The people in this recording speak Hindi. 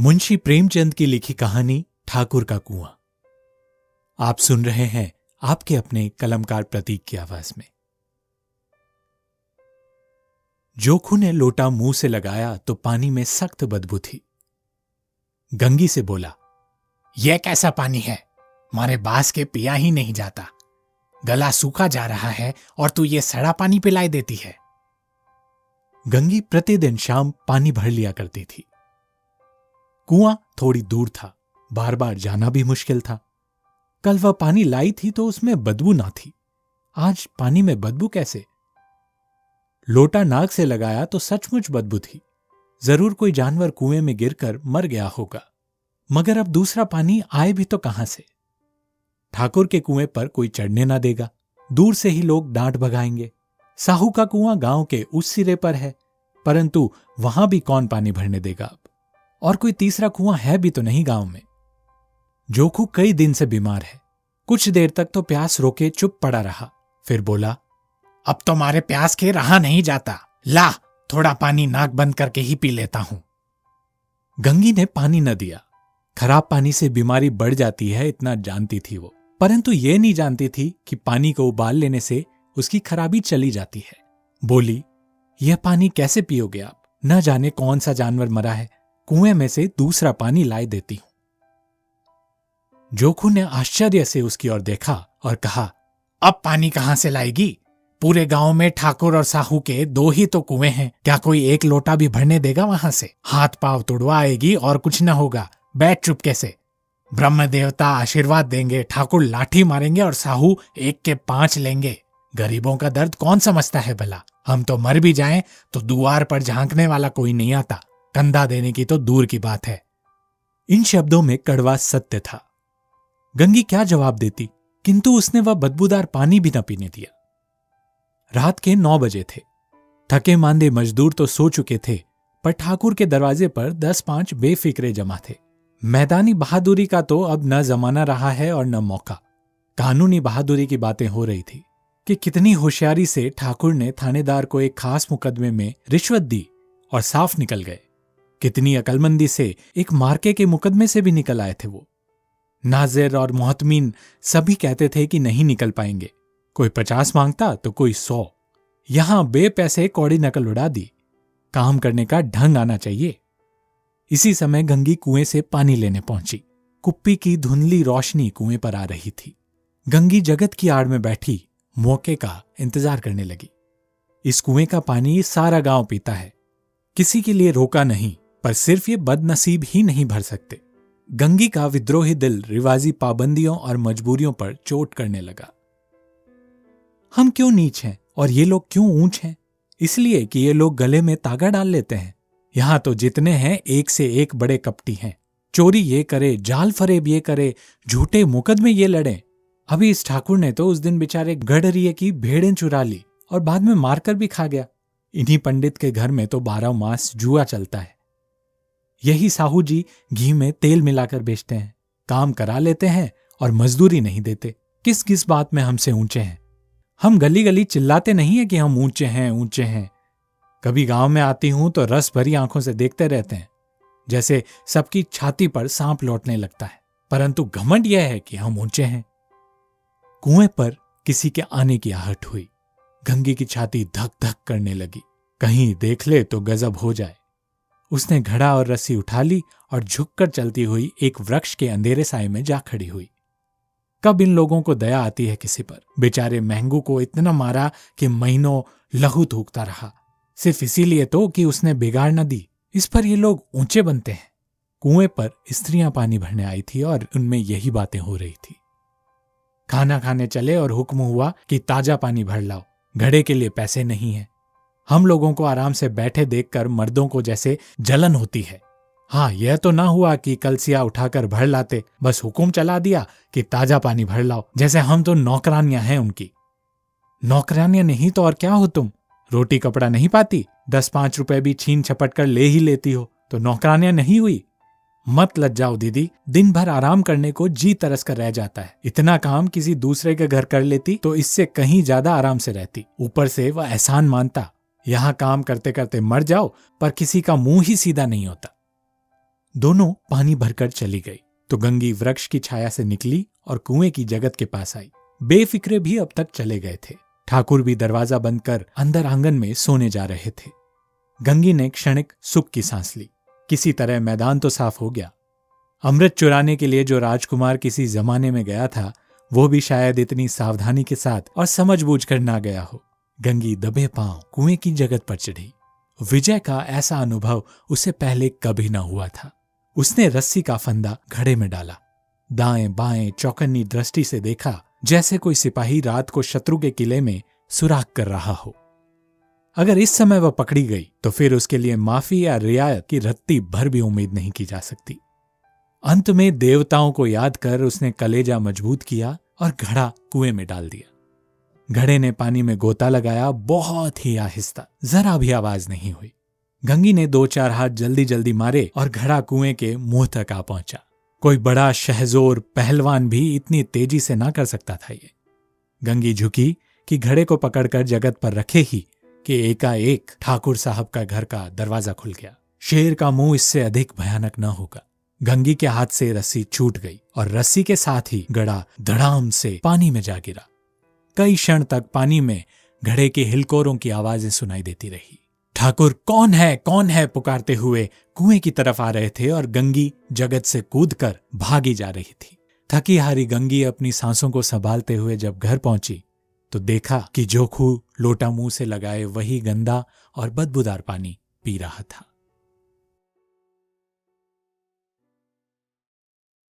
मुंशी प्रेमचंद की लिखी कहानी ठाकुर का कुआँ। आप सुन रहे हैं आपके अपने कलमकार प्रतीक की आवाज़ में। जोखू ने लोटा मुँह से लगाया तो पानी में सख्त बदबू थी। गंगी से बोला यह कैसा पानी है? मारे बास के पिया ही नहीं जाता। गला सूखा जा रहा है और तू ये सड़ा पानी पिलाई देती है। गंगी प्रतिदिन शाम पानी भर लिया करती थी। कुआँ थोड़ी दूर था। बार बार जाना भी मुश्किल था। कल वह पानी लाई थी तो उसमें बदबू ना थी। आज पानी में बदबू कैसे? लोटा नाक से लगाया तो सचमुच बदबू थी। ज़रूर कोई जानवर कुएँ में गिरकर मर गया होगा। मगर अब दूसरा पानी आए भी तो कहाँ से? ठाकुर के कुएँ पर कोई चढ़ने ना देगा। दूर से ही लोग डांट भगाएँगे। साहू का कुआँ गाँव के उस सिरे पर है, परंतु वहाँ भी कौन पानी भरने देगा अब? और कोई तीसरा कुआँ है भी तो नहीं गाँव में। जोखू कई दिन से बीमार है। कुछ देर तक तो प्यास रोके चुप पड़ा रहा। फिर बोला, अब तो मारे प्यास के रहा नहीं जाता। ला, थोड़ा पानी नाक बंद करके ही पी लेता हूँ। गंगी ने पानी न दिया। खराब पानी से बीमारी बढ़ जाती है, इतना जानती थी वो। परंतु ये नहीं जानती थी कि पानी को उबाल लेने से उसकी खराबी चली जाती है। बोली, यह पानी कैसे पियोगे आप? न जाने कौन सा जानवर मरा है। कुएँ में से दूसरा पानी लाई देती हूँ। जोखू ने आश्चर्य से उसकी ओर देखा और कहा, अब पानी कहाँ से लाएगी? पूरे गाँव में ठाकुर और साहू के दो ही तो कुएँ हैं। क्या कोई एक लोटा भी भरने देगा वहाँ से? हाथ पाव तुड़वा आएगी और कुछ न होगा। बैठ चुपके से ब्रह्म देवता आशीर्वाद देंगे, ठाकुर लाठी मारेंगे और साहू एक के पाँच लेंगे। गरीबों का दर्द कौन समझता है भला? हम तो मर भी जाएँ तो दुआर पर झांकने वाला कोई नहीं आता। कंधा देने की तो दूर की बात है। इन शब्दों में कड़वा सत्य था। गंगी क्या जवाब देती, किंतु उसने वह बदबूदार पानी भी न पीने दिया। रात के नौ बजे थे। थके मांदे मजदूर तो सो चुके थे, पर ठाकुर के दरवाजे पर दस पाँच बेफिक्रे जमा थे। मैदानी बहादुरी का तो अब न जमाना रहा है और न मौका। कानूनी बहादुरी की बातें हो रही थी कि कितनी होशियारी से ठाकुर ने थानेदार को एक खास मुकदमे में रिश्वत दी और साफ़ निकल गए। कितनी अकलमंदी से एक मार्के के मुकदमे से भी निकल आए थे वो। नाजिर और मोहतमीन सभी कहते थे कि नहीं निकल पाएँगे। कोई पचास माँगता तो कोई सौ। यहाँ बे पैसे कौड़ी नकल उड़ा दी। काम करने का ढंग आना चाहिए। इसी समय गंगी कुएँ से पानी लेने पहुँची। कुप्पी की धुंधली रोशनी कुएँ पर आ रही थी। गंगी जगत की आड़ में बैठी, मौके का इंतज़ार करने लगी। इस कुएँ का पानी सारा गाँव पीता है। किसी के लिए रोका नहीं पर सिर्फ़ ये बदनसीब ही नहीं भर सकते। गंगी का विद्रोही दिल रिवाजी पाबंदियों और मजबूरियों पर चोट करने लगा। हम क्यों नीच हैं और ये लोग क्यों ऊंच हैं? इसलिए कि ये लोग गले में तागा डाल लेते हैं। यहाँ तो जितने हैं, एक से एक बड़े कपटी हैं। चोरी ये करे, जाल फरेब ये करे, झूठे मुकदमे ये लड़े। अभी इस ठाकुर ने तो उस दिन बेचारे गडरिए की भेड़ें चुरा ली और बाद में मारकर भी खा गया। इन्हीं पंडित के घर में तो बारह मास जुआ चलता है। यही साहू जी घी में तेल मिलाकर बेचते हैं, काम करा लेते हैं और मजदूरी नहीं देते। किस किस बात में हमसे ऊँचे हैं? हम गली गली चिल्लाते नहीं है कि हम ऊँचे हैं ऊँचे हैं। कभी गाँव में आती हूँ तो रस भरी आँखों से देखते रहते हैं, जैसे सबकी छाती पर सांप लौटने लगता है। परंतु घमंड यह है कि हम ऊँचे हैं। कुएँ पर किसी के आने की आहट हुई। गंगी की छाती धक धक करने लगी। कहीं देख ले तो गजब हो जाए। उसने घड़ा और रस्सी उठा ली और झुककर चलती हुई एक वृक्ष के अंधेरे साय में जा खड़ी हुई। कब इन लोगों को दया आती है किसी पर? बेचारे महंगू को इतना मारा कि महीनों लहू थूकता रहा। सिर्फ़ इसीलिए तो कि उसने बिगाड़ न दी। इस पर ये लोग ऊँचे बनते हैं। कुएँ पर स्त्रियाँ पानी भरने आई थी और उनमें यही बातें हो रही थी। खाना खाने चले और हुक्म हुआ कि ताज़ा पानी भर लाओ। घड़े के लिए पैसे नहीं है। हम लोगों को आराम से बैठे देखकर मर्दों को जैसे जलन होती है। हाँ यह तो ना हुआ कि कलसिया उठाकर भर लाते, बस हुक्म चला दिया कि ताज़ा पानी भर लाओ, जैसे हम तो नौकरानियाँ हैं उनकी। नौकरानियाँ नहीं तो और क्या हो तुम? रोटी कपड़ा नहीं पाती? दस पाँच रुपए भी छीन छपट कर ले ही लेती हो तो नौकरानियाँ नहीं हुई? मत लज जाओ दीदी दिन भर आराम करने को जी तरस कर रह जाता है। इतना काम किसी दूसरे के घर कर लेती तो इससे कहीं ज़्यादा आराम से रहती। ऊपर से वह एहसान मानता। यहाँ काम करते करते मर जाओ, पर किसी का मुँह ही सीधा नहीं होता। दोनों पानी भरकर चली गई तो गंगी वृक्ष की छाया से निकली और कुएँ की जगत के पास आई। बेफिक्रे भी अब तक चले गए थे। ठाकुर भी दरवाज़ा बंद कर अंदर आँगन में सोने जा रहे थे। गंगी ने क्षणिक सुख की सांस ली। किसी तरह मैदान तो साफ़ हो गया। अमृत चुराने के लिए जो राजकुमार किसी जमाने में गया था, वो भी शायद इतनी सावधानी के साथ और समझ बूझ कर ना गया हो। गंगी दबे पाँव कुएँ की जगत पर चढ़ी। विजय का ऐसा अनुभव उसे पहले कभी ना हुआ था। उसने रस्सी का फंदा घड़े में डाला। दाएँ बाएँ चौकन्नी दृष्टि से देखा, जैसे कोई सिपाही रात को शत्रु के किले में सुराख कर रहा हो। अगर इस समय वह पकड़ी गई तो फिर उसके लिए माफ़ी या रियायत की रत्ती भर भी उम्मीद नहीं की जा सकती। अंत में देवताओं को याद कर उसने कलेजा मज़बूत किया और घड़ा कुएँ में डाल दिया। घड़े ने पानी में गोता लगाया, बहुत ही आहिस्ता। जरा भी आवाज़ नहीं हुई। गंगी ने दो चार हाथ जल्दी जल्दी मारे और घड़ा कुएँ के मुँह तक आ पहुँचा। कोई बड़ा शहजोर पहलवान भी इतनी तेज़ी से ना कर सकता था ये। गंगी झुकी कि घड़े को पकड़कर जगत पर रखे ही कि एकाएक ठाकुर साहब का घर का दरवाज़ा खुल गया। शेर का मुँह इससे अधिक भयानक न होगा। गंगी के हाथ से रस्सी छूट गई और रस्सी के साथ ही गड़ा धड़ाम से पानी में जा गिरा। कई क्षण तक पानी में घड़े के हिलकोरों की आवाज़ें सुनाई देती रही। ठाकुर, कौन है कौन है? पुकारते हुए कुएँ की तरफ़ आ रहे थे और गंगी जगत से कूदकर भागी जा रही थी। थकी हारी गंगी अपनी सांसों को संभालते हुए जब घर पहुँची तो देखा कि जोखू लोटा मुँह से लगाए वही गंदा और बदबूदार पानी पी रहा था।